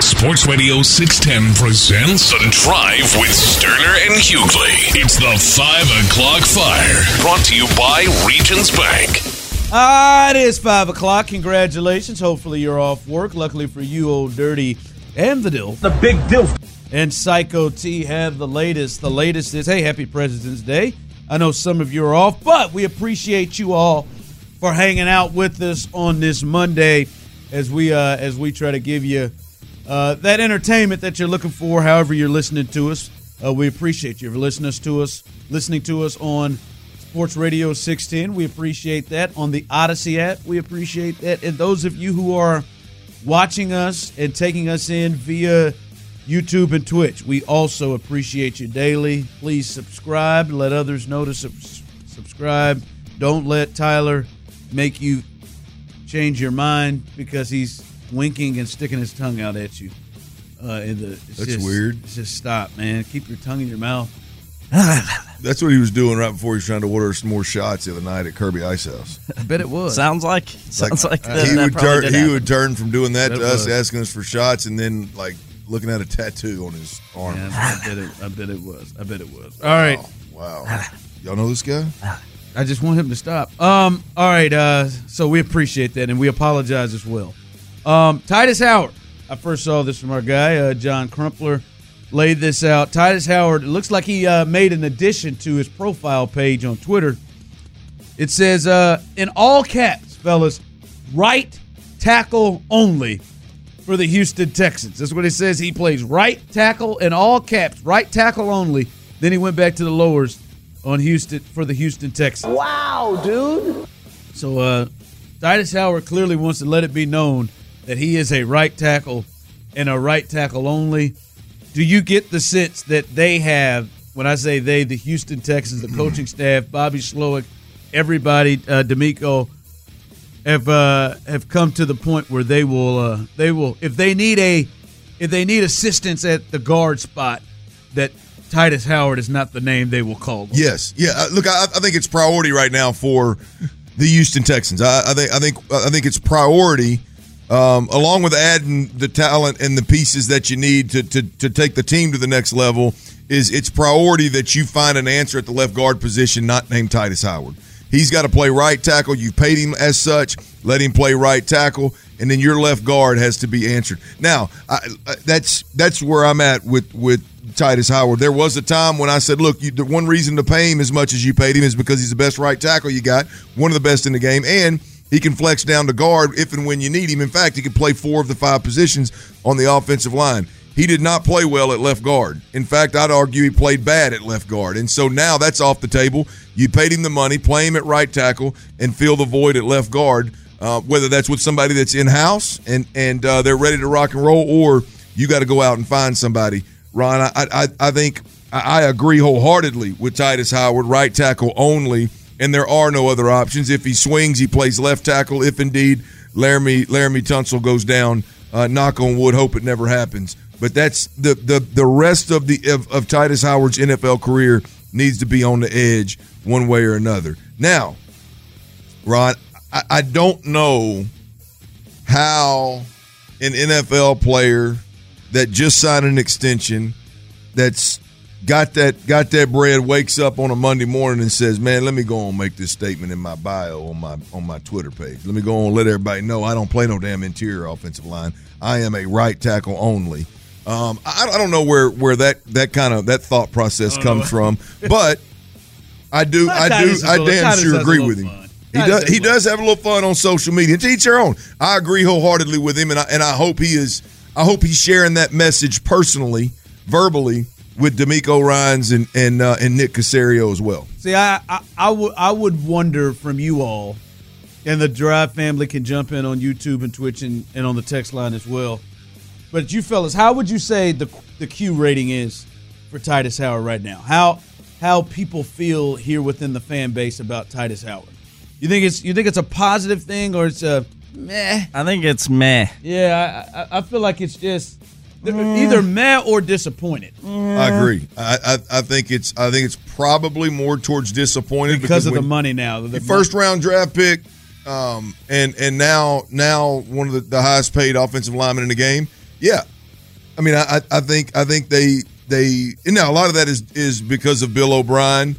Sports Radio 610 presents The Drive with Sterner and Hughley. It's the 5 o'clock fire. Brought to you by Regions Bank. Ah, it is five o'clock. Congratulations. Hopefully you're off work. Luckily for you, old dirty and the dill. The big deal. And Psycho T have the latest. The latest is hey, happy President's Day. I know some of you are off, but we appreciate you all for hanging out with us on this Monday as we uh, as we try to give you uh, that entertainment that you're looking for. However, you're listening to us, uh, we appreciate you for listening to us, listening to us on Sports Radio 610. We appreciate that on the Audacy app. We appreciate that, and those of you who are watching us and taking us in via YouTube and Twitch, we also appreciate you daily. Please subscribe. Let others know to sub- subscribe. Don't let Tyler make you change your mind because he's winking and sticking his tongue out at you. Uh, in the, it's That's just- weird. it's Just stop, man. Keep your tongue in your mouth. That's what he was doing right before he was trying to order some more shots the other night at Kirby Ice House. I bet it was. Sounds like sounds like, that, he would turn. He happen. would turn from doing that, That to us, was. asking us for shots, and then like looking at a tattoo on his arm. Yeah, I bet it. I bet it was. I bet it was. All right. Wow. wow. Y'all know this guy? I just want him to stop. Um. All right. Uh. So we appreciate that, and we apologize as well. Um. Tytus Howard. I first saw this from our guy, uh, John Crumpler. Laid this out. Tytus Howard. It looks like he uh, made an addition to his profile page on Twitter. It says, uh, in all caps, fellas, right tackle only for the Houston Texans. That's what it says. He plays right tackle in all caps, right tackle only. Then he went back to the lowers on Houston for the Houston Texans. Wow, dude. So uh, Tytus Howard clearly wants to let it be known that he is a right tackle and a right tackle only. Do you get the sense that they have, when I say they, the Houston Texans, the coaching staff, Bobby Slowik, everybody, uh, DeMeco, have uh, have come to the point where they will uh, they will if they need a if they need assistance at the guard spot that Tytus Howard is not the name they will call them. Yes. Yeah. Look, I, I think it's priority right now for the Houston Texans. I, I think. I think. I think it's priority, um, along with adding the talent and the pieces that you need to, to to take the team to the next level. Is it's priority that you find an answer at the left guard position, not named Tytus Howard. He's got to play right tackle. You paid him as such. Let him play right tackle, and then your left guard has to be answered. Now, I, I- that's that's where I'm at with with Tytus Howard. There was a time when I said, look, you, the one reason to pay him as much as you paid him is because he's the best right tackle you got, one of the best in the game, and he can flex down to guard if and when you need him. In fact, he can play four of the five positions on the offensive line. He did not play well at left guard. In fact, I'd argue he played bad at left guard. And so now that's off the table. You paid him the money, play him at right tackle, and fill the void at left guard. Uh, whether that's with somebody that's in house and and uh, they're ready to rock and roll, or you got to go out and find somebody. Ron, I I, I think I agree wholeheartedly with Tytus Howard, right tackle only, and there are no other options. If he swings, he plays left tackle. If indeed Laremy Laremy Tunsil goes down, uh, knock on wood, hope it never happens. But that's the the the rest of the of, of Tytus Howard's NFL career needs to be on the edge one way or another. Now, Ron, I, I don't know how an NFL player that just signed an extension that's got that got that bread, wakes up on a Monday morning and says, "Man, let me go and make this statement in my bio on my on my Twitter page. Let me go and let everybody know I don't play no damn interior offensive line. I am a right tackle only." Um, I, I don't know where where that that kind of that thought process comes from, but I do I do I damn sure agree with him. fun. He does he does have a little fun on social media. To each their own. I agree wholeheartedly with him, and I and I hope he is. I hope he's sharing that message personally, verbally, with DeMeco Ryans and and uh, and Nick Caserio as well. See, I, I, I would I would wonder from you all, and the Drive family can jump in on YouTube and Twitch and, and on the text line as well. But you fellas, how would you say the the Q rating is for Tytus Howard right now? How how people feel here within the fan base about Tytus Howard? You think it's you think it's a positive thing or it's a meh? I think it's meh. Yeah, I, I, I feel like it's just either meh or disappointed I agree. I, I I think it's I think it's probably more towards disappointed because of the money now. The the first round draft pick, um, and and now now one of the, the highest paid offensive linemen in the game. Yeah, I mean, I I I think I think they they and now a lot of that is is because of Bill O'Brien,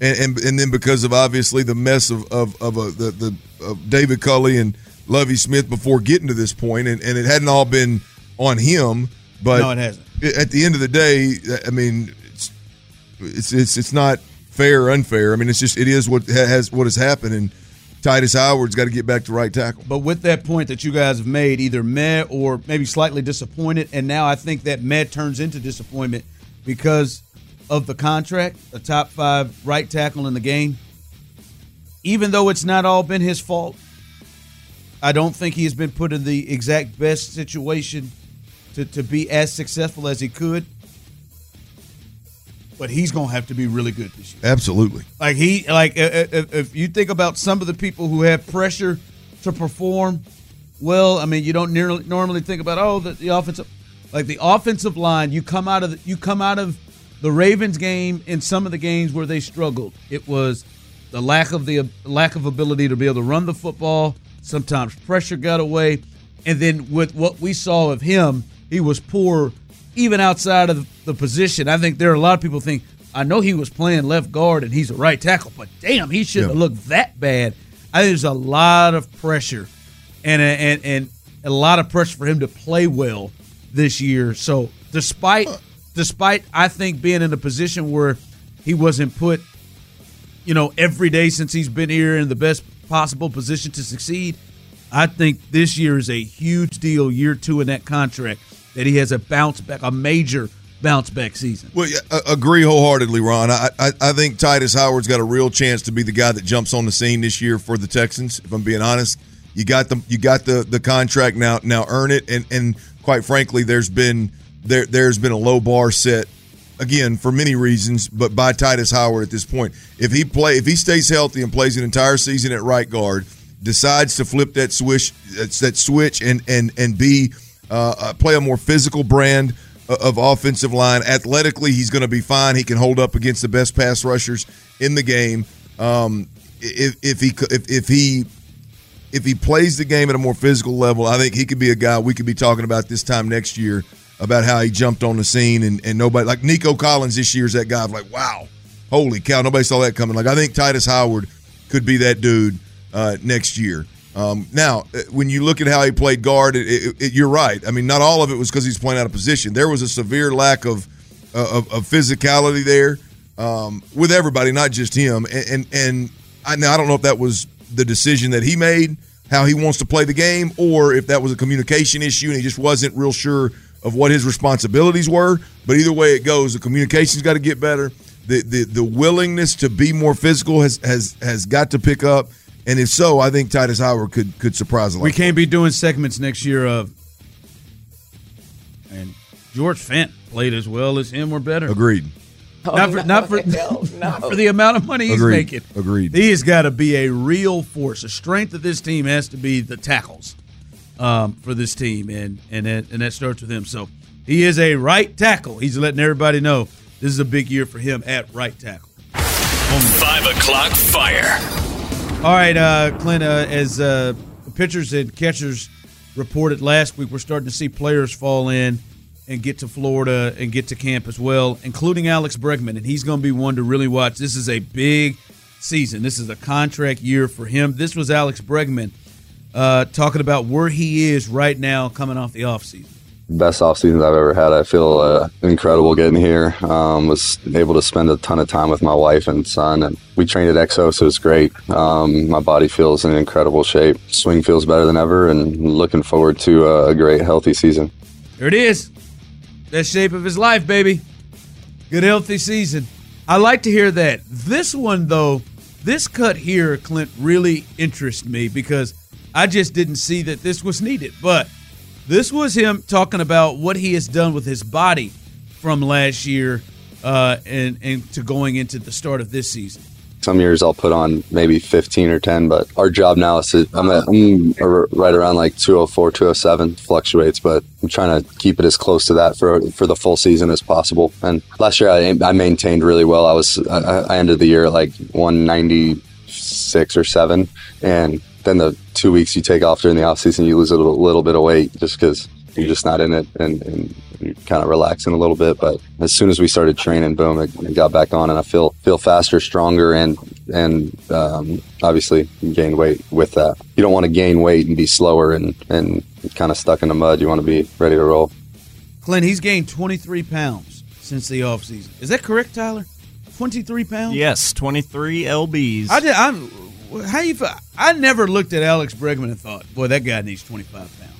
and and, and then because of obviously the mess of of of uh, the the of David Culley and Lovie Smith before getting to this point, and and it hadn't all been on him, but No, it hasn't. At the end of the day, I mean, it's it's it's, it's not fair or unfair. I mean, it's just it is what has what has happened, and Tytus Howard's got to get back to right tackle. But with that point that you guys have made, either meh or maybe slightly disappointed, and now I think that meh turns into disappointment because of the contract, a top five right tackle in the game. Even though it's not all been his fault, I don't think he has been put in the exact best situation to, to be as successful as he could. But he's going to have to be really good this year. Absolutely. Like he, like if, if- you think about some of the people who have pressure to perform, well, I mean, you don't nearly, normally think about oh the, the offensive, like the offensive line. You come out of the, you come out of the Ravens game in some of the games where they struggled. It was the lack of the lack of ability to be able to run the football. Sometimes pressure got away, and then with what we saw of him, he was poor even outside of the position. I think there are a lot of people think I know he was playing left guard and he's a right tackle, but damn, he shouldn't Yeah. have looked that bad. I think there's a lot of pressure and and and a lot of pressure for him to play well this year. So despite despite I think being in a position where he wasn't put, you know, every day since he's been here in the best possible position to succeed, I think this year is a huge deal. Year two in that contract that he has a bounce back, a major bounce back season. Well, agree wholeheartedly, Ron. I, I I think Tytus Howard's got a real chance to be the guy that jumps on the scene this year for the Texans. If I'm being honest, you got the you got the the contract now. Now earn it, and and quite frankly, there's been there there's been a low bar set again for many reasons, but by Tytus Howard at this point. If he play if he stays healthy and plays an entire season at right guard, decides to flip that switch that switch and and and be uh, uh, play a more physical brand of offensive line. Athletically, he's going to be fine. He can hold up against the best pass rushers in the game. Um, if, if he if, if he if he plays the game at a more physical level, I think he could be a guy we could be talking about this time next year about how he jumped on the scene and, and nobody like Nico Collins this year is that guy of like wow, holy cow, nobody saw that coming. Like I think Tytus Howard could be that dude uh, next year. Um, now, uh, when you look at how he played guard, it, it, it, you're right. I mean, not all of it was because he's playing out of position. There was a severe lack of uh, of, of physicality there um, with everybody, not just him. And and, and I, now I don't know if that was the decision that he made, how he wants to play the game, or if that was a communication issue and he just wasn't real sure of what his responsibilities were. But either way it goes, the communication's got to get better. The, the the willingness to be more physical has has has got to pick up. And if so, I think Tytus Howard could could surprise a lot. We can't be doing segments next year of and George Fant played as well as him or better. Agreed. Oh, not for not for not for the amount of money he's Agreed. making. Agreed. He has got to be a real force. The strength of this team has to be the tackles um, for this team, and and that, and that starts with him. So he is a right tackle. He's letting everybody know this is a big year for him at right tackle. Five o'clock fire. All right, uh, Clint, uh, as uh, pitchers and catchers reported last week, we're starting to see players fall in and get to Florida and get to camp as well, including Alex Bregman, and he's going to be one to really watch. This is a big season. This is a contract year for him. This was Alex Bregman uh, talking about where he is right now coming off the offseason. Best off seasons I've ever had. I feel uh, incredible getting here. Um, was able to spend a ton of time with my wife and son, and we trained at Exo, so it's great. Um, my body feels in incredible shape. Swing feels better than ever, and looking forward to a great, healthy season. There it is. Best shape of his life, baby. Good, healthy season. I like to hear that. This one, though, this cut here, Clint, really interests me because I just didn't see that this was needed. But this was him talking about what he has done with his body from last year uh, and, and to going into the start of this season. Some years I'll put on maybe 15 or 10, but our job now is to, I'm, at, I'm right around like 204, 207, fluctuates, but I'm trying to keep it as close to that for for the full season as possible. And last year I, I maintained really well. I was I, I ended the year at like 196 or 7, and then the two weeks you take off during the off season, you lose a little, little bit of weight just because you're just not in it and, and you're kind of relaxing a little bit. But as soon as we started training, boom, it, it got back on, and I feel feel faster, stronger, and and um, obviously gained weight with that. You don't want to gain weight and be slower and and kind of stuck in the mud. You want to be ready to roll. Clint, he's gained 23 pounds since the offseason. Is that correct, Tyler? 23 pounds? Yes, 23 lbs. I did. I'm. How you? I never looked at Alex Bregman and thought, boy, that guy needs 25 pounds.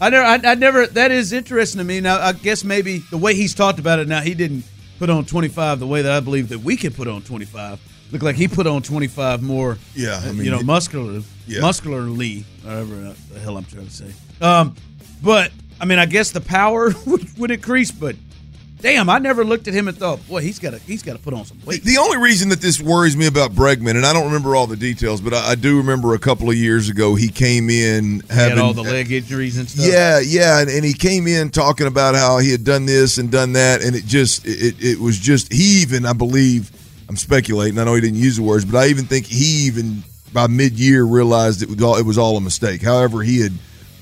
I never, I, I, never. That is interesting to me. Now, I guess maybe the way he's talked about it now, he didn't put on 25 the way that I believe that we could put on 25. Look like he put on 25 more. Yeah, I mean, you know, muscular, yeah. muscularly, whatever the hell I'm trying to say. Um, but I mean, I guess the power would, would increase, but damn, I never looked at him and thought, boy, he's got to he's got to put on some weight. The only reason that this worries me about Bregman, and I don't remember all the details, but I, I do remember a couple of years ago he came in having all the leg injuries and stuff. Yeah, yeah, and, and, he came in talking about how he had done this and done that, and it just it it was just he even I believe I'm speculating. I know he didn't use the words, but I even think he even by mid year realized it was all it was all a mistake. However, he had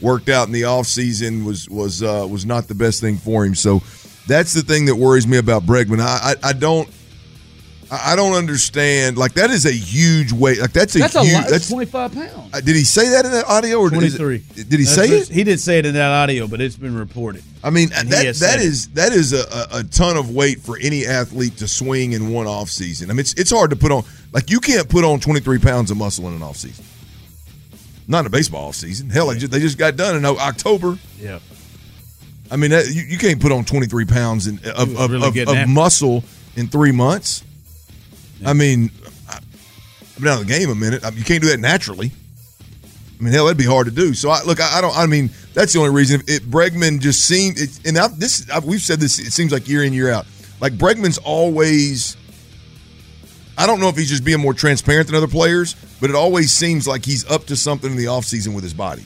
worked out in the off season was was uh, was not the best thing for him. So that's the thing that worries me about Bregman. I, I, I don't. I don't understand. Like that is a huge weight. Like that's a that's huge. A lot. That's twenty five pounds. Uh, did he say that in that audio or twenty three? Did, did he say it? He didn't say it in that audio, but it's been reported. I mean that that is it. that is a, a ton of weight for any athlete to swing in one off season. I mean it's it's hard to put on. Like you can't put on twenty three pounds of muscle in an off season. Not in a baseball off season. Hell, yeah. they just got done in October. Yeah. I mean, that, you, you, can't put on 23 pounds in, of, of, really of, of muscle in three months. Yeah. I mean, I've been out of the game a minute. I mean, you can't do that naturally. I mean, hell, that'd be hard to do. So, I, look, I, I don't. I mean, that's the only reason. If it, Bregman just seemed, it, and I, this I, we've said this. It seems like year in year out. Like Bregman's always. I don't know if he's just being more transparent than other players, but it always seems like he's up to something in the offseason with his body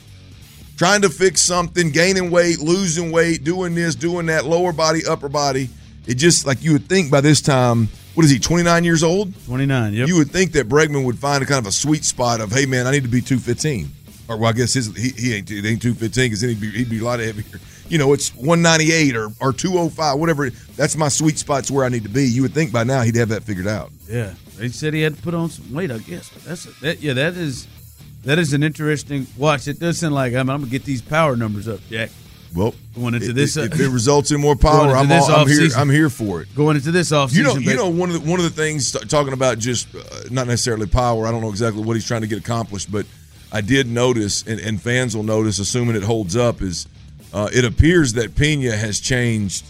trying to fix something, gaining weight, losing weight, doing this, doing that, lower body, upper body. It just like you would think by this time, what is he, 29 years old? 29, yep. You would think that Bregman would find a kind of a sweet spot of, hey, man, I need to be 215. Or, well, I guess his, he, he ain't, ain't 215 because then he'd be, he'd be a lot heavier. You know, it's 198 or, or 205, whatever. That's my sweet spot's where I need to be. You would think by now he'd have that figured out. Yeah. He said he had to put on some weight, I guess. That's a, that, Yeah, that is – that is an interesting watch. It does sound like I'm, I'm gonna get these power numbers up, Jack. Well, going into this, if, uh, if it results in more power, I'm, all, I'm here. I'm here for it. Going into this offseason, you know, you know, one of the one of the things talking about just uh, not necessarily power. I don't know exactly what he's trying to get accomplished, but I did notice, and, and fans will notice, assuming it holds up, is uh, it appears that Pena has changed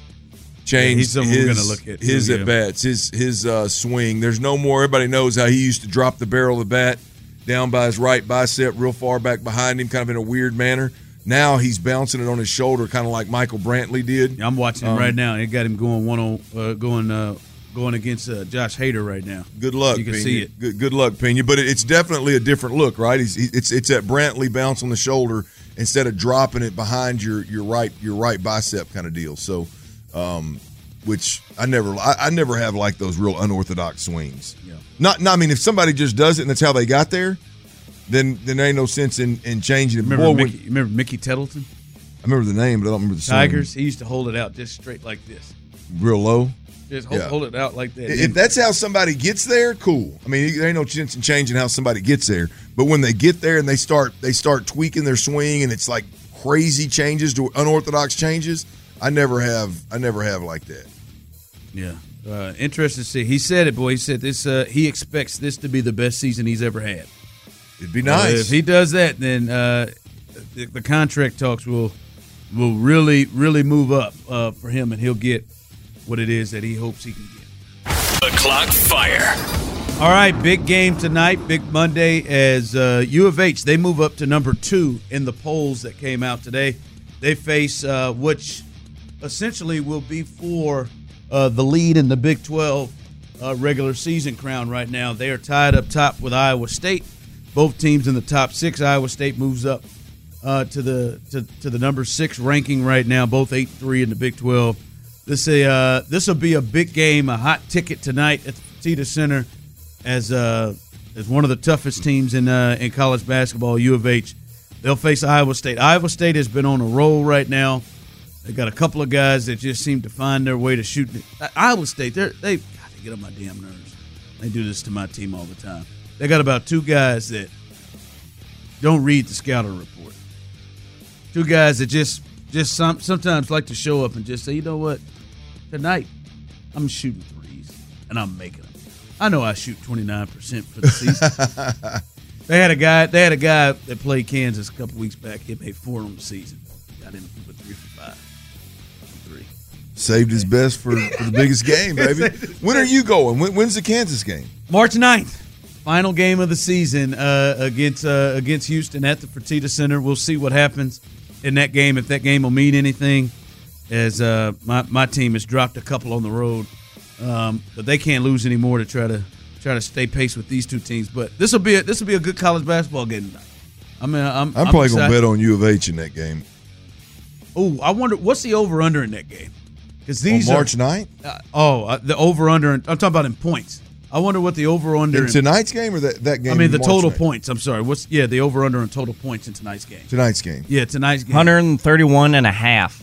changed yeah, his, at, his at bats, his his uh, swing. There's no more. Everybody knows how he used to drop the barrel of the bat down by his right bicep, real far back behind him, kind of in a weird manner. Now he's bouncing it on his shoulder, kind of like Michael Brantley did. I'm watching him um, right now. It got him going one on, uh, going uh, going against uh, Josh Hader right now. Good luck. You can Pena. see it. Good, good luck, Pena. But it's definitely a different look, right? He's, it's it's that Brantley bounce on the shoulder instead of dropping it behind your your right your right bicep kind of deal. So, um, which I never I, I never have like those real unorthodox swings. Yeah. Not, not I mean if somebody just does it and that's how they got there then then there ain't no sense in, in changing it. Remember, Boy, Mickey, when, remember Mickey Tettleton? I remember the name, but I don't remember the song. Tigers. He used to hold it out just straight like this. Real low. Just hold, Yeah. hold it out like that. If that's how somebody gets there, cool. I mean, there ain't no sense in changing how somebody gets there. But when they get there and they start they start tweaking their swing and it's like crazy changes to unorthodox changes, I never have I never have like that. Yeah. Uh, interesting to see. He said it, boy. He said this. Uh, he expects this to be the best season he's ever had. It'd be Uh, nice. if he does that, then uh, the, the contract talks will will really really move up uh, for him, and he'll get what it is that he hopes he can get. The clock fire. All right, big game tonight, big Monday as uh, U of H they move up to number two in the polls that came out today. They face uh, which essentially will be for uh, the lead in the Big 12 uh, regular season crown right now. They are tied up top with Iowa State. Both teams in the top six. Iowa State moves up uh, to the to, to the number six ranking right now. Both eight three in the Big 12. This a uh, this will be a big game, a hot ticket tonight at the Fertitta Center as uh, as one of the toughest teams in uh, in college basketball. U of H. They'll face Iowa State. Iowa State has been on a roll right now. They got a couple of guys that just seem to find their way to shoot. Iowa State, they're, they God, they get on my damn nerves. They do this to my team all the time. They got about two guys that don't read the scouting report. Two guys that just just some, sometimes like to show up and just say, you know what, tonight I'm shooting threes and I'm making them. I know I shoot 29 percent for the season. they had a guy. They had a guy that played Kansas a couple weeks back. He made four on the season. Got in with three for five. Saved his best for, for the biggest game, baby. When are you going? When, when's the Kansas game? March 9th, final game of the season uh, against uh, against Houston at the Fertitta Center. We'll see what happens in that game if that game will mean anything. As uh, my my team has dropped a couple on the road, um, but they can't lose anymore to try to try to stay pace with these two teams. But this will be a, this will be a good college basketball game tonight. I mean, I'm I'm, probably going to bet on U of H in that game. Oh, I wonder what's the over under in that game because these on are- March 9th? Uh, oh, uh, the over under. I'm talking about in points. I wonder what the over under In tonight's game or that, that game? I mean the March total 9th? points. I'm sorry. What's yeah the over under in total points in tonight's game? Tonight's game. Yeah, tonight's game. 131 and a half.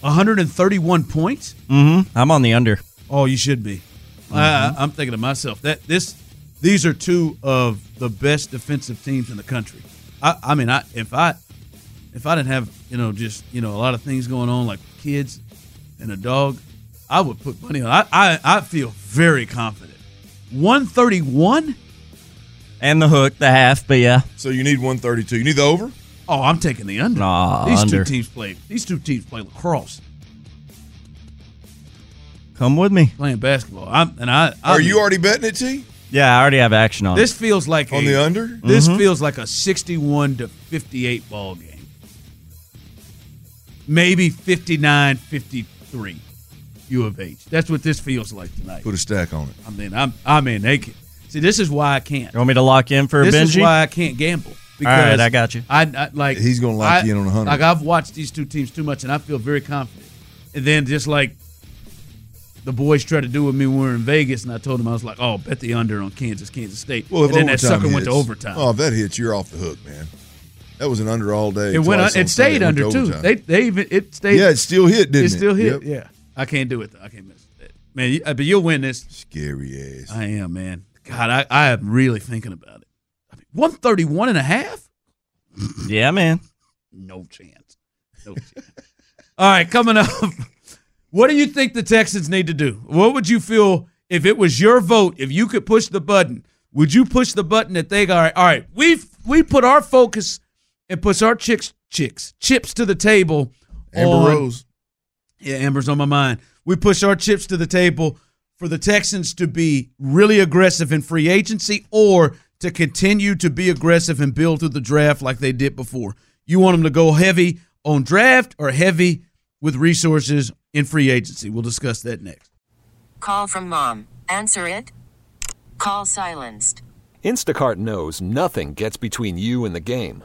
131 points. Mm-hmm. I'm on the under. Oh, you should be. I, I'm thinking to myself that this these are two of the best defensive teams in the country. I, I mean, I if I if I didn't have you know just you know a lot of things going on like kids and a dog, I would put money on. I I, I feel very confident. 131. And the hook, the half, but yeah. So you need 132. You need the over? Oh, I'm taking the under. Nah, these under. two teams play. These two teams play lacrosse, Come with me. playing basketball. I'm and I. I Are you already betting it, T? Yeah, I already have action on This it. feels like On a, the under? This Mhm. feels like a 61 to 58 ball game. Maybe 59 53 U of H. That's what this feels like tonight. Put a stack on it. I mean, I'm I mean, they can, see this is why I can't. You want me to lock in for a This is why I can't gamble. All right, I got you. I, I like He's gonna lock I- you in on a 100. Like I've watched these two teams too much, and I feel very confident. And then just like the boys tried to do with me when we were in Vegas, and I told them I was like, "Oh, bet the under on Kansas, Kansas State." Well, if and then that overtime sucker went to overtime. Oh, if that hits, you're off the hook, man. That was an under all day. it went. twice on It stayed Sunday, under to too. overtime. They they even it stayed. yeah, it still hit, didn't it it? still hit. Yep. Yeah, I can't do it. though. I can't miss it. Man, you, uh, but you'll win this. Scary ass. I am, man. God, I, I am really thinking about it. I mean, 131 and a half? Yeah, man. No chance. No chance. All right, coming up. What do you think the Texans need to do? What would you feel if it was your vote? If you could push the button, would you push the button that they got? All right, we we put our focus and puts our chicks chicks chips to the table. Amber on- Rose. Yeah, Amber's on my mind. We push our chips to the table for the Texans to be really aggressive in free agency or to continue to be aggressive and build through the draft like they did before. You want them to go heavy on draft or heavy with resources in free agency. We'll discuss that next. Call from mom. Answer it. Call silenced. Instacart knows nothing gets between you and the game.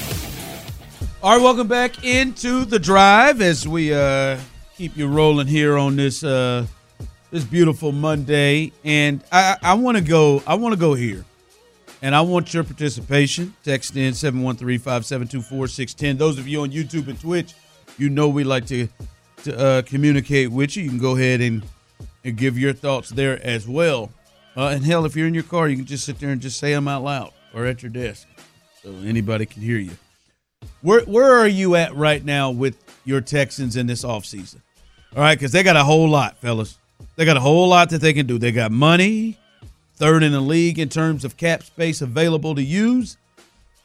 All right, welcome back into the drive as we uh, keep you rolling here on this uh, this beautiful Monday. And I, I want to go. I want to go here, and I want your participation. Text in 713-572-4610. Those of you on YouTube and Twitch, you know we like to to uh, communicate with you. You can go ahead and and give your thoughts there as well. Uh, and hell, if you're in your car, you can just sit there and just say them out loud or at your desk, so anybody can hear you. Where where are you at right now with your Texans in this offseason? All right, because they got a whole lot, fellas. They got a whole lot that they can do. They got money, third in the league in terms of cap space available to use.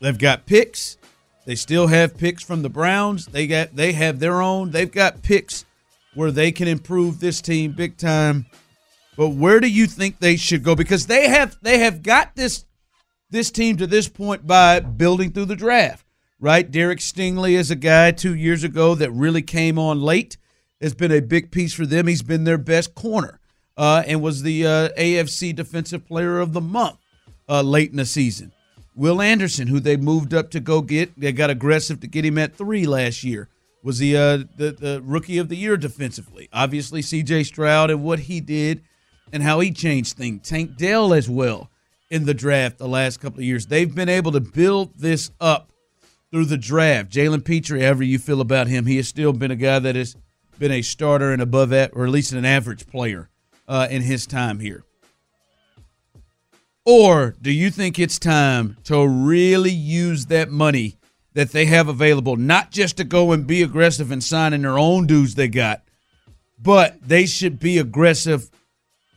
They've got picks. They still have picks from the Browns. They got they have their own. They've got picks where they can improve this team big time. But where do you think they should go? Because they have they have got this this team to this point by building through the draft, right? Derek Stingley is a guy two years ago that really came on late. Has been a big piece for them. He's been their best corner uh, and was the uh, AFC Defensive Player of the Month uh, late in the season. Will Anderson, who they moved up to go get, they got aggressive to get him at three last year was the, uh, the the rookie of the year defensively. Obviously, C.J. Stroud and what he did and how he changed things. Tank Dell as well in the draft the last couple of years. They've been able to build this up through the draft. Jalen Pitre, however you feel about him, he has still been a guy that has been a starter and above that, or at least an average player uh, in his time here. Or do you think it's time to really use that money that they have available, not just to go and be aggressive and signing their own dudes they got, but they should be aggressive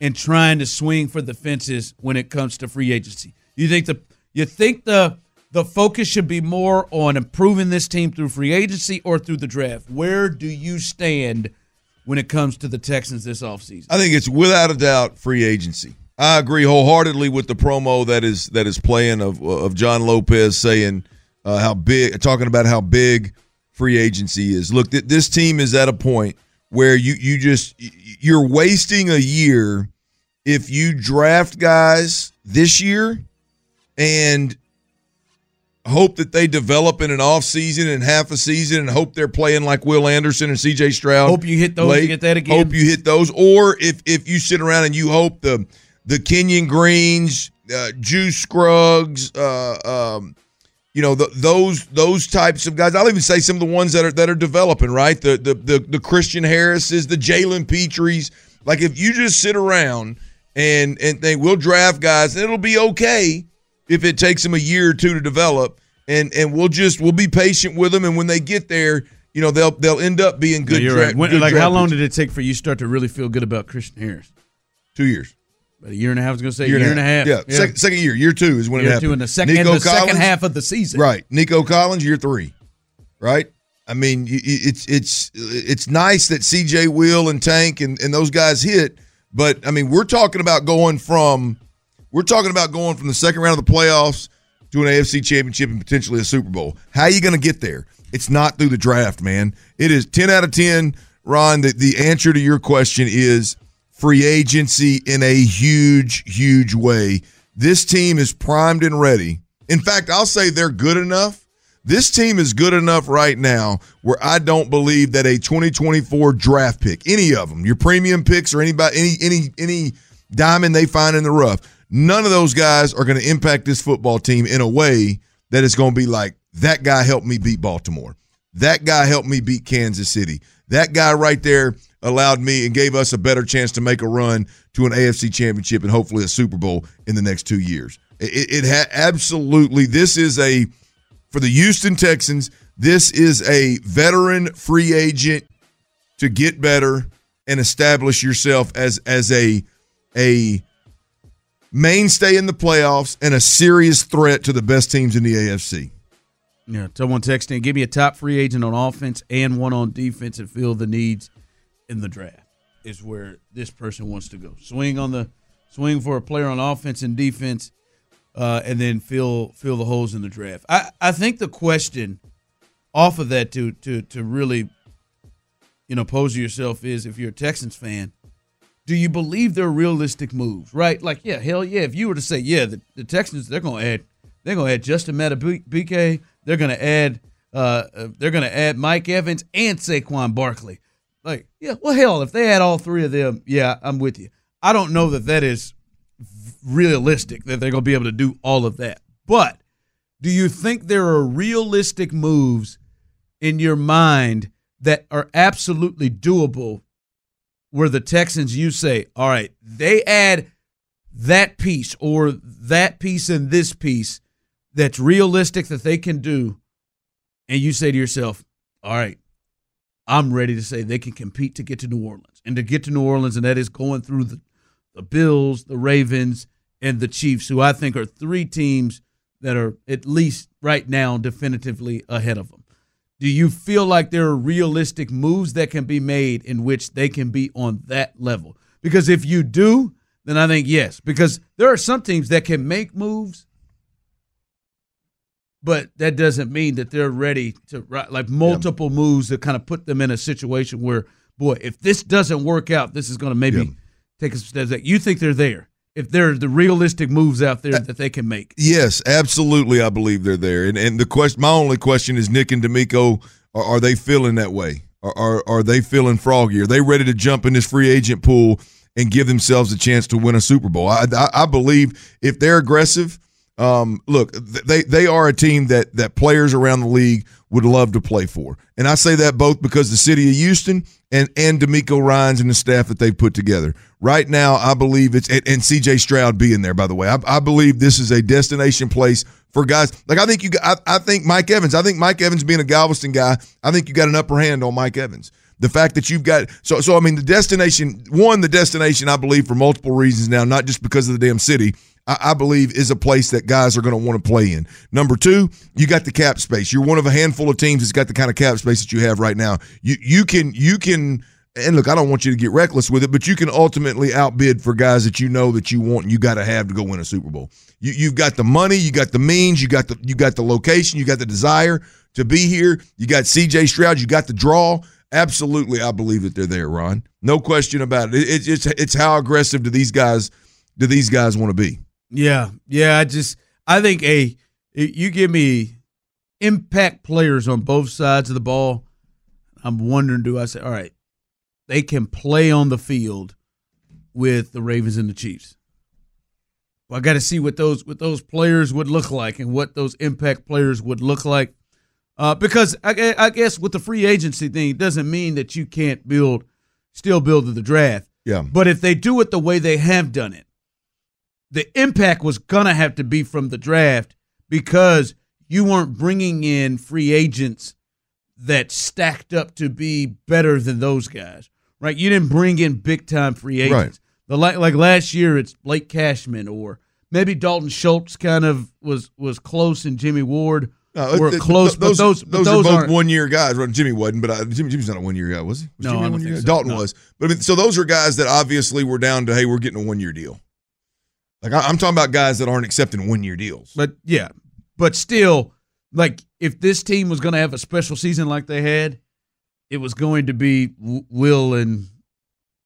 in trying to swing for the fences when it comes to free agency. You think the you think the the focus should be more on improving this team through free agency or through the draft? Where do you stand when it comes to the Texans this offseason? I think it's without a doubt free agency. I agree wholeheartedly with the promo that is that is playing of of John Lopez saying uh, how big, talking about how big free agency is. Look, th- this team is at a point where you you just you're wasting a year if you draft guys this year and hope that they develop in an off season and half a season and hope they're playing like Will Anderson and CJ Stroud. Hope you hit those late. get that again. Hope you hit those. Or if if you sit around and you hope the the Kenyon Greens, uh, Juice Scruggs, uh, um, you know the, those those types of guys. I'll even say some of the ones that are that are developing. Right, the the the, the Christian Harrises, the Jalen Pitres. Like if you just sit around and and think we'll draft guys, and it'll be okay if it takes them a year or two to develop, and and we'll just we'll be patient with them, and when they get there, you know they'll they'll end up being good. No, dra- right. when, good like how long did it take for you to start to really feel good about Christian Harris? Two years. About a year and a half. I was going to say year, year and, a half. Yeah, yeah. Second, second, year. Year two is when year it happened. Two in the second, Nico the Collins, second half of the season. Right. Nico Collins, year three. Right. I mean, it's it's it's nice that C.J. Will and Tank and, and those guys hit, but I mean, we're talking about going from we're talking about going from the second round of the playoffs to an AFC championship and potentially a Super Bowl. How are you going to get there? It's not through the draft, man. It is 10 out of 10. Ron, the, the answer to your question is free agency in a huge, huge way. This team is primed and ready. In fact, I'll say they're good enough. This team is good enough right now where I don't believe that a 2024 draft pick, any of them, your premium picks or anybody, any any any diamond they find in the rough, none of those guys are going to impact this football team in a way that it's going to be like that guy helped me beat Baltimore. That guy helped me beat Kansas City. That guy right there allowed me and gave us a better chance to make a run to an AFC championship and hopefully a Super Bowl in the next two years. It, it had absolutely, this is a for the Houston Texans, this is a veteran free agent to get better and establish yourself as as a a mainstay in the playoffs and a serious threat to the best teams in the AFC. Yeah, someone texting, give me a top free agent on offense and one on defense and fill the needs in the draft. Is where this person wants to go. Swing on the swing for a player on offense and defense, uh, and then fill fill the holes in the draft. I, I think the question off of that to to to really, you know, pose yourself is if you're a Texans fan, do you believe they're realistic moves? Right? Like, yeah, hell yeah. If you were to say, yeah, the, the Texans they're gonna add they're gonna add Justin Madubuike, they're gonna add uh, uh they're gonna add Mike Evans and Saquon Barkley. Like, yeah, well, hell, if they had all three of them, yeah, I'm with you. I don't know that that is realistic that they're going to be able to do all of that. But do you think there are realistic moves in your mind that are absolutely doable where the Texans, you say, all right, they add that piece or that piece and this piece that's realistic that they can do, and you say to yourself, all right, I'm ready to say they can compete to get to New Orleans and to get to New Orleans, and that is going through the, the Bills, the Ravens, and the Chiefs, who I think are three teams that are at least right now definitively ahead of them. Do you feel like there are realistic moves that can be made in which they can be on that level? Because if you do, then I think yes, because there are some teams that can make moves but that doesn't mean that they're ready to like multiple yeah. moves that kind of put them in a situation where, boy, if this doesn't work out, this is going to maybe yeah. take us steps back. You think they're there? If there are the realistic moves out there that they can make? Yes, absolutely. I believe they're there. And and the question, my only question is, Nick and DeMeco, are, are they feeling that way? Are, are are they feeling froggy? Are they ready to jump in this free agent pool and give themselves a chance to win a Super Bowl? I, I, I believe if they're aggressive um, look, they they are a team that that players around the league would love to play for, and I say that both because the city of Houston and and DeMeco Ryans and the staff that they've put together. Right now, I believe it's and, and C.J. Stroud being there. By the way, I, I, believe this is a destination place for guys like I think you. I, I think Mike Evans. I think Mike Evans being a Galveston guy. I think you got an upper hand on Mike Evans the fact that you've got so so I mean the destination one the destination I believe for multiple reasons now not just because of the damn city I, I believe is a place that guys are going to want to play in. Number two, you got the cap space. You're one of a handful of teams that's got the kind of cap space that you have right now. You you can you can and look, I don't want you to get reckless with it, but you can ultimately outbid for guys that you know that you want and you got to have to go win a Super Bowl. You, you've got the money, you got the means, you got the you got the location, you got the desire to be here. You got C.J. Stroud, you got the draw. Absolutely, I believe that they're there, Ron. No question about it. it it's it's how aggressive do these guys do these guys want to be? Yeah, yeah. I just I think a you give me impact players on both sides of the ball. I'm wondering, do I say, all right, they can play on the field with the Ravens and the Chiefs. Well, I got to see what those what those players would look like and what those impact players would look like. Uh, because I, I guess with the free agency thing, it doesn't mean that you can't build, still build the draft. Yeah. But if they do it the way they have done it, the impact was going to have to be from the draft because you weren't bringing in free agents that stacked up to be better than those guys, right? You didn't bring in big time free agents. Right. The like, like last year, it's Blake Cashman or maybe Dalton Schultz kind of was was close and Jimmy Ward no, were it, close. Those, but those, those, those are both one year guys. Well, Jimmy wasn't, but I, Jimmy, Jimmy's not a one year guy, was he? Was no, Jimmy I don't think so. Dalton no. was. But I mean, so those are guys that obviously were down to hey, we're getting a one year deal. Like I, am talking about guys that aren't accepting one year deals. But yeah, but still, like if this team was going to have a special season like they had, it was going to be Will and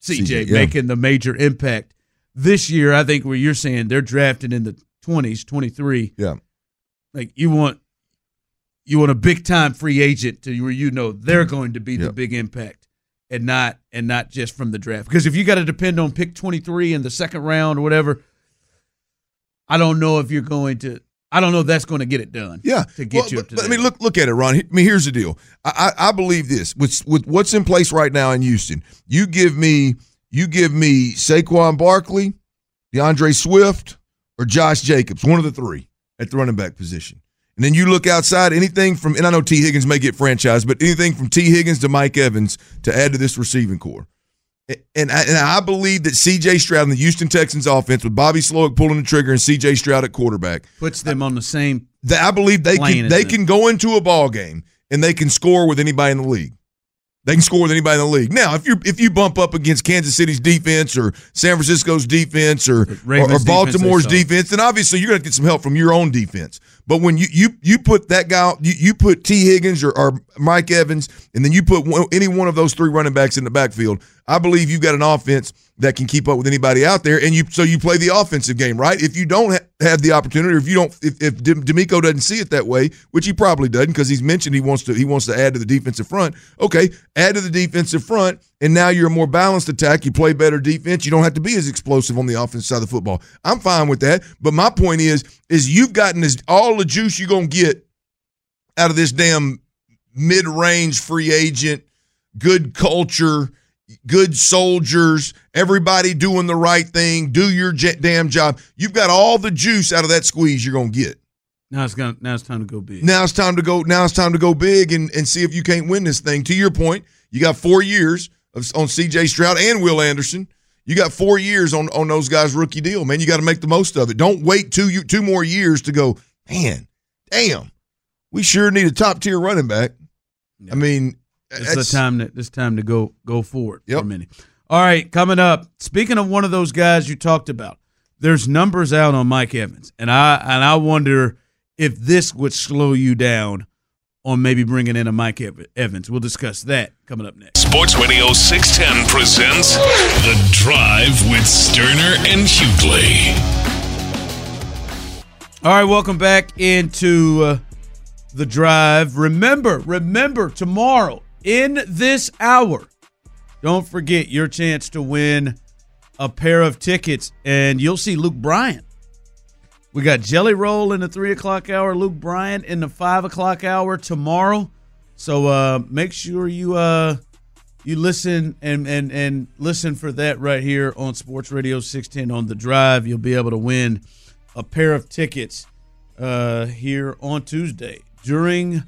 CJ, CJ yeah. making the major impact. This year, I think where you're saying they're drafted in the 20s, 23. Yeah. Like you want you want a big time free agent to where you know they're going to be the big impact and not and not just from the draft. Because if you got to depend on pick 23 in the second round or whatever, I don't know if you're going to. I don't know if that's going to get it done. Yeah, to get well, you up to. But, I mean, look look at it, Ron. I mean, here's the deal. I, I, I believe this with with what's in place right now in Houston. You give me you give me Saquon Barkley, D'Andre Swift, or Josh Jacobs, one of the three at the running back position. And then you look outside, anything from, and I know Tee Higgins may get franchised, but anything from Tee Higgins to Mike Evans to add to this receiving corps. And I, and I believe that C.J. Stroud and the Houston Texans offense, with Bobby Slowik pulling the trigger and C.J. Stroud at quarterback, Puts them on the same. that I believe they can they can go into a ball game and they can score with anybody in the league. They can score with anybody in the league. Now, if you if you bump up against Kansas City's defense or San Francisco's defense or or, or Baltimore's defense, defense, then obviously you're going to get some help from your own defense. But when you you you put that guy, you, you put Tee Higgins or, or Mike Evans, and then you put one, any one of those three running backs in the backfield, I believe you've got an offense that can keep up with anybody out there, and you so you play the offensive game, right? If you don't ha- have the opportunity, or if you don't, if, if DeMeco doesn't see it that way, which he probably doesn't, because he's mentioned he wants to he wants to add to the defensive front. Okay, add to the defensive front, and now you're a more balanced attack. You play better defense. You don't have to be as explosive on the offensive side of the football. I'm fine with that, but my point is, is you've gotten this all the juice you're gonna get out of this damn mid-range free agent, good culture, good soldiers, everybody doing the right thing, do your j- damn job. You've got all the juice out of that squeeze you're gonna get. Now it's gonna. Now it's time to go big. Now it's time to go. Now it's time to go big and, and see if you can't win this thing. To your point, you got four years of, on C.J. Stroud and Will Anderson. You got four years on on those guys' rookie deal, man. You got to make the most of it. Don't wait two you two more years to go. Man, damn, we sure need a top tier running back. I mean, It's the time that it's time to go go forward Yep. for a minute. All right, coming up. Speaking of one of those guys you talked about, there's numbers out on Mike Evans, and I and I wonder if this would slow you down on maybe bringing in a Mike Evans. We'll discuss that coming up next. Sports Radio 610 presents The Drive with Stoerner and Hughley. All right, welcome back into uh, the drive. Remember, remember tomorrow in this hour. Don't forget your chance to win a pair of tickets, and you'll see Luke Bryan. We got Jelly Roll in the three o'clock hour, Luke Bryan in the five o'clock hour tomorrow. So uh, make sure you uh, you listen and, and and listen for that right here on Sports Radio 610 on the drive. You'll be able to win a pair of tickets uh, here on Tuesday during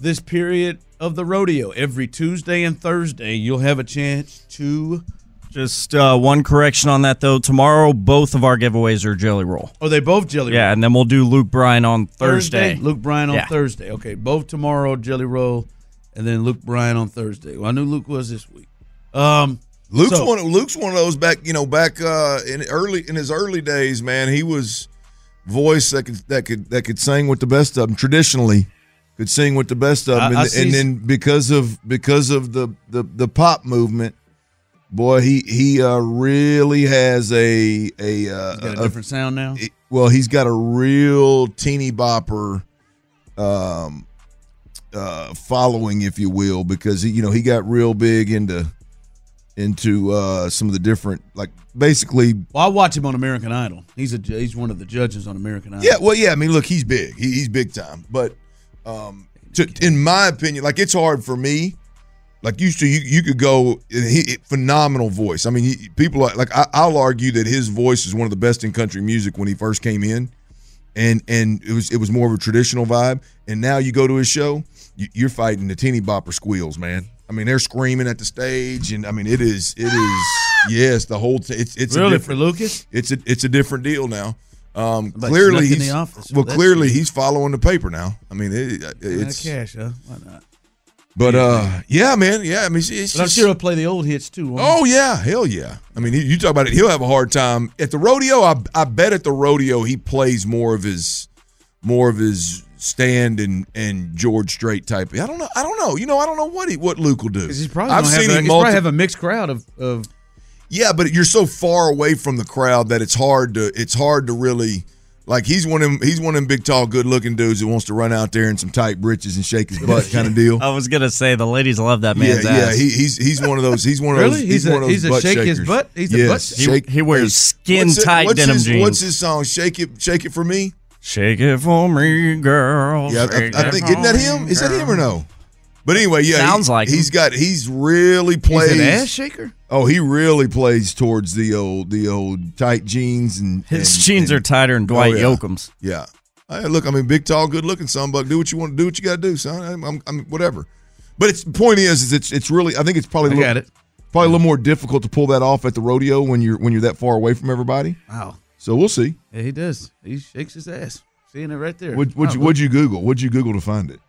this period of the rodeo. Every Tuesday and Thursday, you'll have a chance to. Just uh, one correction on that though. Tomorrow, both of our giveaways are Jelly Roll. Oh, they both Jelly Yeah, Roll. Yeah, and then we'll do Luke Bryan on Thursday. Luke Bryan on Yeah. Thursday. Okay, both tomorrow, Jelly Roll, and then Luke Bryan on Thursday. Well, I knew Luke was this week. Um, Luke's So- one. Luke's one of those back. You know, back uh, in early in his early days, man. He was voice that could that could that could sing with the best of them. Traditionally, could sing with the best of them, I- I and, see- and then because of because of the the the pop movement, boy, he he uh, really has a a, uh, got a a- different sound now. it- well, he's got a real teeny bopper um uh following if you will because he, you know he got real big into into uh some of the different like basically Well, I watch him on American Idol. He's a he's one of the judges on American Idol. yeah well yeah i mean look he's big he, he's big time but um to, in my opinion like it's hard for me. Like used to you you could go he, phenomenal voice. I mean he, people are, like I, i'll argue that his voice is one of the best in country music when he first came in. And and it was it was more of a traditional vibe. And now you go to his show you, you're fighting the teeny bopper squeals man. I mean they're screaming at the stage and i mean it is it is yes the whole t- it's it's a really for Lucas. it's a it's a different deal now um Like clearly he's the office well clearly shit. he's following the paper now i mean it, It's it's cash, huh? Why not? but uh yeah man yeah i mean it's, it's But I'm just- sure he'll play the old hits too. won't he? Oh yeah, hell yeah! I mean, he, you talk about it. He'll have a hard time at the rodeo. I, I bet at the rodeo he plays more of his, more of his stand and and George Strait type. I don't know. I don't know. You know, I don't know what he what Luke will do. he's probably I've gonna have seen a, him he's probably have a mixed crowd of, of yeah, but you're so far away from the crowd that it's hard to it's hard to really. Like he's one of them, he's one of them big, tall, good-looking dudes that wants to run out there in some tight britches and shake his butt, kind of deal. I was gonna say the ladies love that yeah, man's yeah. ass. He, he's he's one of those. He's one of Really? those. He's a- one of those he's a butt shake his shakers. butt- he's a butt- he, shake- he wears What's skin it- tight what's denim his, jeans. What's his song? Shake it, shake it for me. Shake it for me, girl. Yeah, I, Shake I think for isn't that me, him? Is that him or no? But anyway, yeah, Sounds he, like he's him. got he's really he's plays. an ass shaker. Oh, he really plays towards the old the old tight jeans and His and- jeans and- are tighter than Dwight Oh, yeah. Yoakam's. Yeah, Hey, look, I mean, big, tall, good looking son, buck. Do what you want to do. What you got to do, son. I'm, I'm, I'm whatever. But it's the point is, is it's it's really. I think it's probably a I little, got it. probably a little more difficult to pull that off at the rodeo when you're when you're that far away from everybody. Wow. So we'll see. Yeah, he does. He shakes his ass. Seeing it right there. What would Oh, you, what'd you Google? What'd you Google to find it?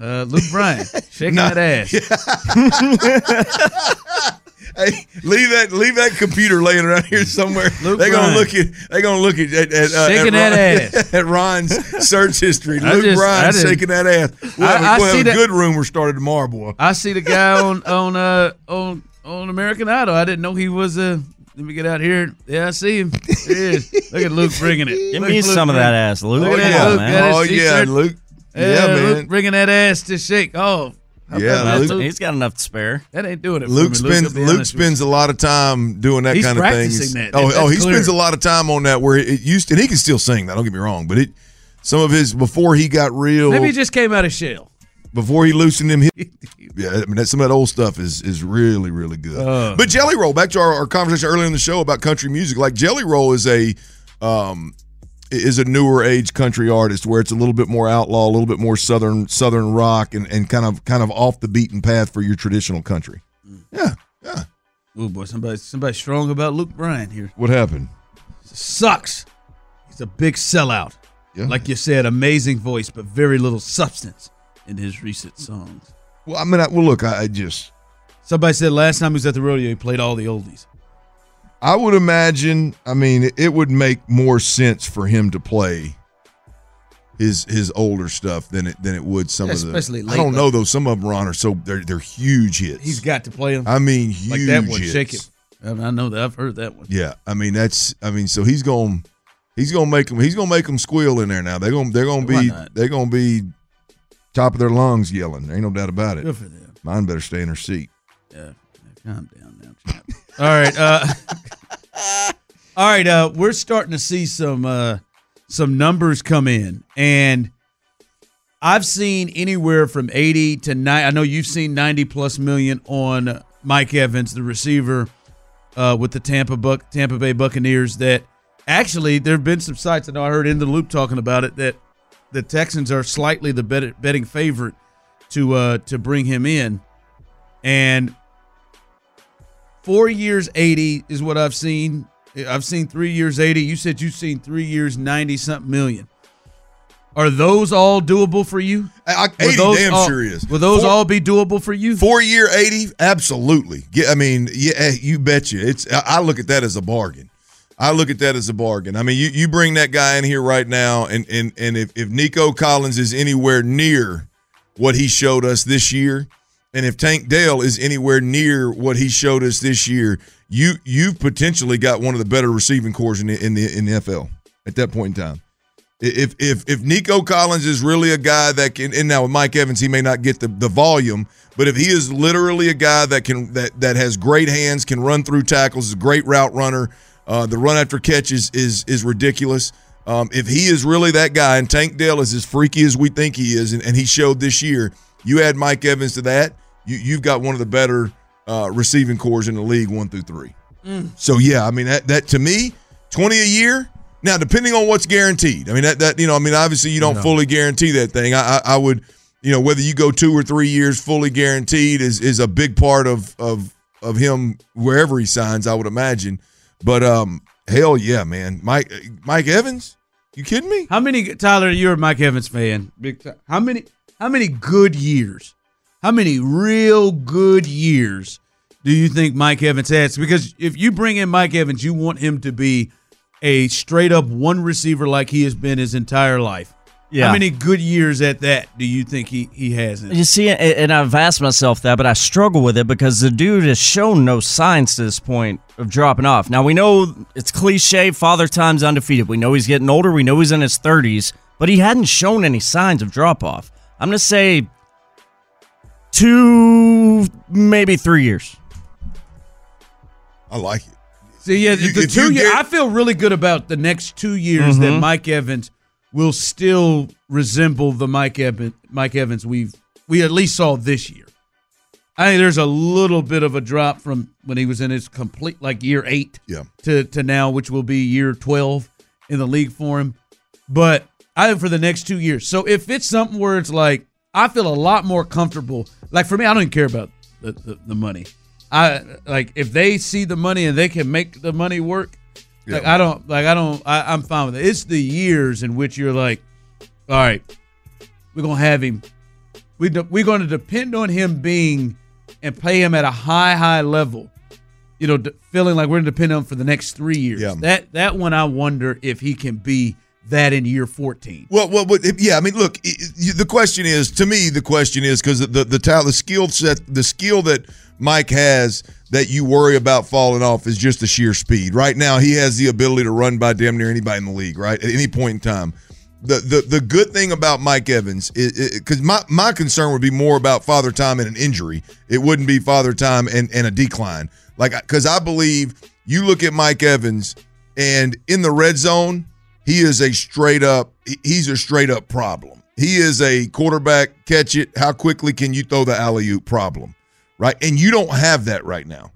Uh, Luke Bryan shaking Nah. that ass. Hey, leave that leave that computer laying around here somewhere. Luke they're gonna Bryan. look at they're gonna look at at, at, uh, Shaking at that Ron- ass. at Ron's search history. I Luke just- I Bryan shaking that ass. We'll have, a- I- I we'll have see a that- good rumor started tomorrow, boy. I see the guy on on uh on on American Idol. I didn't know he was uh let me get out here. Yeah, I see him. There he is. Look at Luke bringing it. Give Look me at Luke some of that ass, Luke. Look Oh that, yeah, Luke. Got oh yeah. Luke. Yeah, Yeah, man. Luke bringing that ass to shake. Oh, how Yeah, Luke- Luke? He's got enough to spare. That ain't doing it. for Luke me, spends I'll Luke spends a lot of time doing that He's kind of practicing things. that. Oh, That's oh, he clear. spends a lot of time on that. Where it used, to, and he can still sing. That don't get me wrong, but it some of his before he got real. Maybe he just came out of shell. before he loosened him. Hip, yeah, I mean that, some of that old stuff is is really really good. Uh. but Jelly Roll, back to our, our conversation earlier in the show about country music. Like Jelly Roll is a um is a newer age country artist where it's a little bit more outlaw, a little bit more southern southern rock, and, and kind of kind of off the beaten path for your traditional country. Mm. Yeah, yeah. Oh boy, somebody somebody strong about Luke Bryan here. What happened? Sucks. He's a big sellout. Yeah. Like you said, amazing voice, but very little substance in his recent songs. Well, I mean, I, well, look, I, I just Somebody said last time he was at the rodeo, he played all the oldies. I would imagine. I mean, it would make more sense for him to play his his older stuff than it than it would some Yeah, of the. especially I don't know though. Some of them, Ron, are so they're they're huge hits. He's got to play them. I mean, huge like that one, hits. shake it. I, mean, I know that. I've heard that one. Yeah, I mean that's. I mean, so he's going. He's gonna make them. He's gonna make them squeal in there now. They're gonna. They're gonna be. They're gonna be top of their lungs yelling. There ain't no doubt about it. Good for them. Mine better stay in her seat. Yeah, calm down now. All right, uh, all right. Uh, we're starting to see some uh, some numbers come in, and I've seen anywhere from eighty to nine. I know you've seen ninety plus million on Mike Evans, the receiver uh, with the Tampa Buck Tampa Bay Buccaneers. That actually there have been some sites. I know I heard in the loop talking about it that the Texans are slightly the bet- betting favorite to uh, to bring him in, and four years eighty is what I've seen. I've seen three years eighty. You said you've seen three years ninety something million. Are those all doable for you? I, I, 80 those damn all- sure is. Will those Four- all be doable for you? Four year eighty, absolutely. Yeah, I mean, yeah, eh, you bet you. It's. I I look at that as a bargain. I look at that as a bargain. I mean, you, you bring that guy in here right now, and and and if, if Nico Collins is anywhere near what he showed us this year, and if Tank Dell is anywhere near what he showed us this year, you you've potentially got one of the better receiving corps in the in the in the NFL at that point in time. If if if Nico Collins is really a guy that can, and now with Mike Evans, he may not get the, the volume, but if he is literally a guy that can that that has great hands, can run through tackles, is a great route runner, uh, the run after catch is is is ridiculous. Um, if he is really that guy, and Tank Dell is as freaky as we think he is, and, and he showed this year, you add Mike Evans to that, you you've got one of the better uh, receiving corps in the league, one through three. So yeah, I mean that that to me, twenty a year. Now, depending on what's guaranteed, I mean that that you know, I mean obviously you don't fully guarantee that thing. I, I I would, you know, whether you go two or three years fully guaranteed is is a big part of of of him wherever he signs. I would imagine, but um, hell yeah, man, Mike Mike Evans, you kidding me? How many Tyler? You're a Mike Evans fan, big time. How many? How many good years? How many real good years do you think Mike Evans has? Because if you bring in Mike Evans, you want him to be a straight up one receiver like he has been his entire life. Yeah. How many good years at that do you think he, he has? You see, and- and I've asked myself that, but I struggle with it because the dude has shown no signs to this point of dropping off. Now we know it's cliche, father time's undefeated. We know he's getting older. We know he's in his thirties, but he hadn't shown any signs of drop off. I'm gonna say two, maybe three years. I like it. See, yeah, You- the two you year, get- I feel really good about the next two years that mm-hmm. Mike Evans will still resemble the Mike Evans Mike Evans we've we at least saw this year. I think there's a little bit of a drop from when he was in his complete like year eight Yeah. to to now, which will be year twelve in the league for him. But I think for the next two years. So if it's something where it's like I feel a lot more comfortable. Like for me, I don't even care about the, the, the money. I like if they see the money and they can make the money work. Like I don't like I don't I, I'm fine with it. It's the years in which you're like, all right, we're gonna have him. We de- we're going to depend on him being and pay him at a high high level. You know, d- feeling like we're to depend on him for the next three years. Yeah. That that one I wonder if he can be that in year 14. Well, well, but yeah. I mean, look. The question is, to me, the question is because the the talent, the skill set, the skill that Mike has that you worry about falling off is just the sheer speed. Right now, he has the ability to run by damn near anybody in the league. Right at any point in time. The the the good thing about Mike Evans is because my my concern would be more about father time and an injury. It wouldn't be father time and and a decline. Like because I believe you look at Mike Evans and in the red zone he is a straight up he's a straight up problem. He is a quarterback catch it. How quickly can you throw the alley oop problem, right? And you don't have that right now.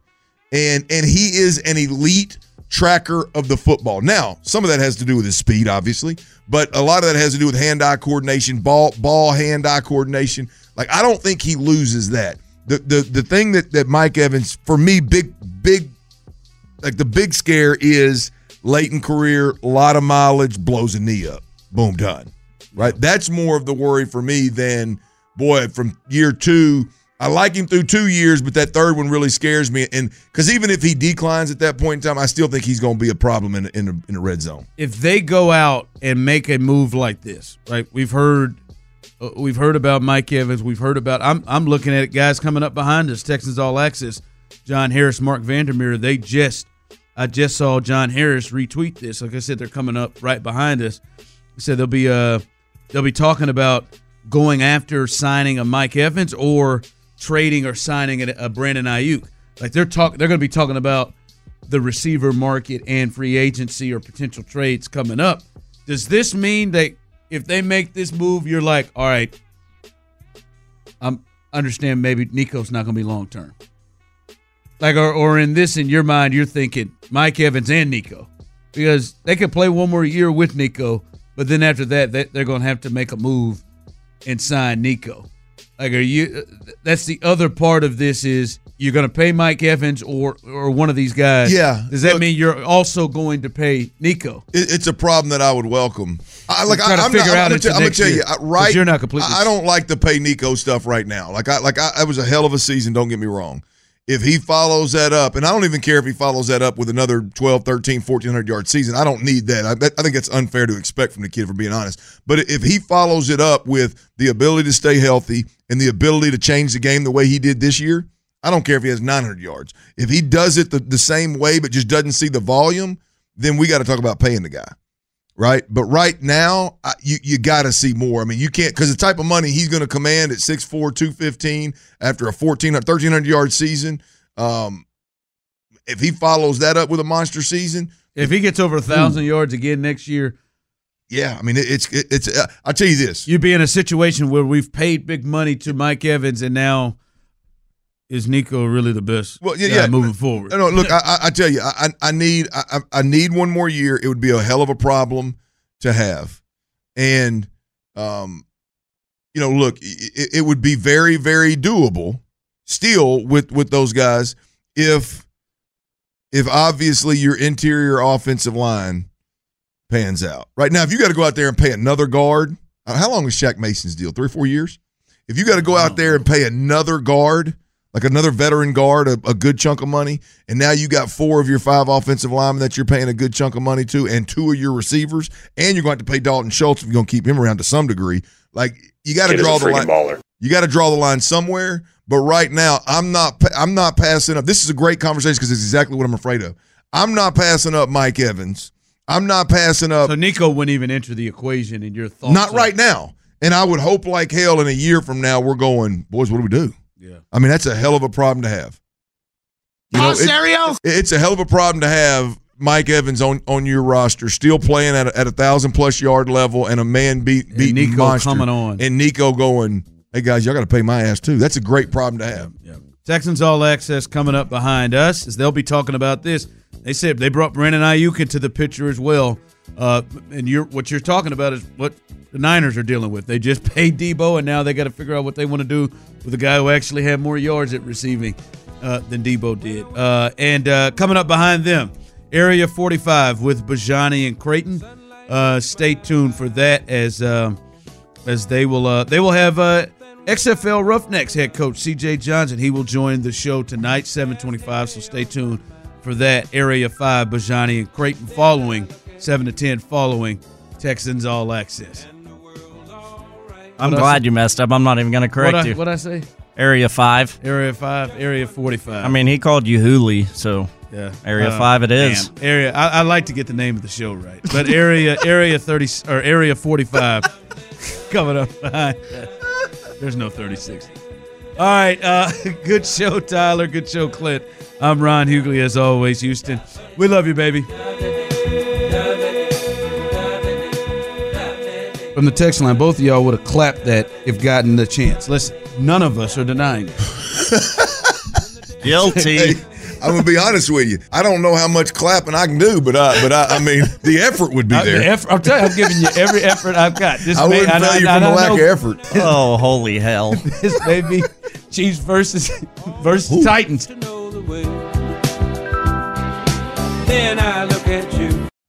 And and he is an elite tracker of the football. Now, some of that has to do with his speed, obviously, but a lot of that has to do with hand-eye coordination, ball ball hand-eye coordination. Like I don't think he loses that. The the the thing that that Mike Evans for me big big like the big scare is late in career, a lot of mileage, blows a knee up. Boom, done. Right? That's more of the worry for me than boy, from year two. I like him through two years, but that third one really scares me. And because even if he declines at that point in time, I still think he's going to be a problem in in the, in the red zone. if they go out and make a move like this, right? We've heard uh, we've heard about Mike Evans. We've heard about I'm I'm looking at guys coming up behind us. Texans All Access, John Harris, Marc Vandermeer. They just I just saw John Harris retweet this. Like I said, they're coming up right behind us. He said they'll be uh they'll be talking about going after signing a Mike Evans or trading or signing a, a Brandon Aiyuk. Like they're talk they're going to be talking about the receiver market and free agency or potential trades coming up. Does this mean that if they make this move, you're like, all right, I'm understand maybe Nico's not going to be long term. Like, or, or in this, in your mind, you're thinking Mike Evans and Nico because they could play one more year with Nico, but then after that, they, they're going to have to make a move and sign Nico. Like, are you? That's the other part of this is you're going to pay Mike Evans or or one of these guys. Yeah. Does that Look- mean you're also going to pay Nico? It, it's a problem that I would welcome. I like. To I, I'm, figure not, out I'm, gonna tell, I'm gonna next tell you I- right. you're not completely- I I don't like the pay Nico stuff right now. Like I like I, it was a hell of a season. Don't get me wrong. If he follows that up, and I don't even care if he follows that up with another 12, 13, 1400 yard season. I don't need that. I, I think that's unfair to expect from the kid, for being honest. But if he follows it up with the ability to stay healthy and the ability to change the game the way he did this year, I don't care if he has 900 yards. If he does it the, the same way but just doesn't see the volume, then we got to talk about paying the guy right? But right now, I, you you got to see more. I mean, you can't because the type of money he's going to command at 6'4", 215 after a 14 or 1300 yard season. Um, if he follows that up with a monster season, If he gets over a thousand yards again next year, yeah, I mean it, it's it, it's. Uh, I'll tell you this. you'd be in a situation where we've paid big money to Mike Evans, and now is Nico really the best Well, yeah, guy yeah. moving forward? No, look, I, I, tell you, I, I need, I, I- need one more year. It would be a hell of a problem to have, and, um, you know, look, it, it would be very, very doable still with with those guys if, if obviously your interior offensive line pans out. Right now, if you got to go out there and pay another guard, how long is Shaq Mason's deal? Three or four years. If you got to go out there and pay another guard, like another veteran guard, a, a good chunk of money, and now you got four of your five offensive linemen that you're paying a good chunk of money to, and two of your receivers, and you're going to have to pay Dalton Schultz if you're going to keep him around to some degree. Like you got to draw the line. baller. You got to draw the line somewhere. But right now, I'm not. I'm not passing up. This is a great conversation because it's exactly what I'm afraid of. I'm not passing up Mike Evans. I'm not passing up. So Nico wouldn't even enter the equation in your thoughts. Not of- right now. And I would hope like hell in a year from now we're going, boys, what do we do? Yeah. I mean, that's a hell of a problem to have. You know, it- it's a hell of a problem to have Mike Evans on, on your roster, still playing at a, at a thousand plus yard level, and a man beat And beating Nico monster, coming on. and Nico going, "Hey guys, y'all got to pay my ass too." That's a great problem to have. Texans All Access coming up behind us as they'll be talking about this. They said they brought Brandon Aiyuk into the picture as well. Uh, and you're what you're talking about is what the Niners are dealing with. They just paid Deebo, and now they got to figure out what they want to do with a guy who actually had more yards at receiving uh, than Deebo did. Uh, and uh, coming up behind them, Area 45 with Bajani and Creighton. Uh, stay tuned for that as um, as they will uh, they will have uh, XFL Roughnecks head coach CJ Johnson. He will join the show tonight, 725. So stay tuned for that. Area 5, Bajani and Creighton following 7 to 10 following Texans All Access. I'm What glad you messed up. I'm not even going to correct What I, you. what I say? Area 5. Area 5, Area 45. I mean, he called you Hooley, so yeah. Area Uh, 5 it is. damn. Area I, I like to get the name of the show right. But area area 30 or area 45 coming up behind. There's no 36. All right, uh, good show, Tyler. Good show, Clint. I'm Ron Hughley, as always, Houston. We love you, baby. From the text line, both of y'all would have clapped that if gotten the chance. Listen, none of us are denying it. Guilty. Hey, I'm gonna be honest with you. I don't know how much clapping I can do, but I, but I, I mean, the effort would be uh, I, there. the effort, I'm telling you, I'm giving you every effort I've got. This I wouldn't know- fail you I from a know- lack of effort. oh, holy hell. this baby Chiefs versus versus Titans. Then I look at you.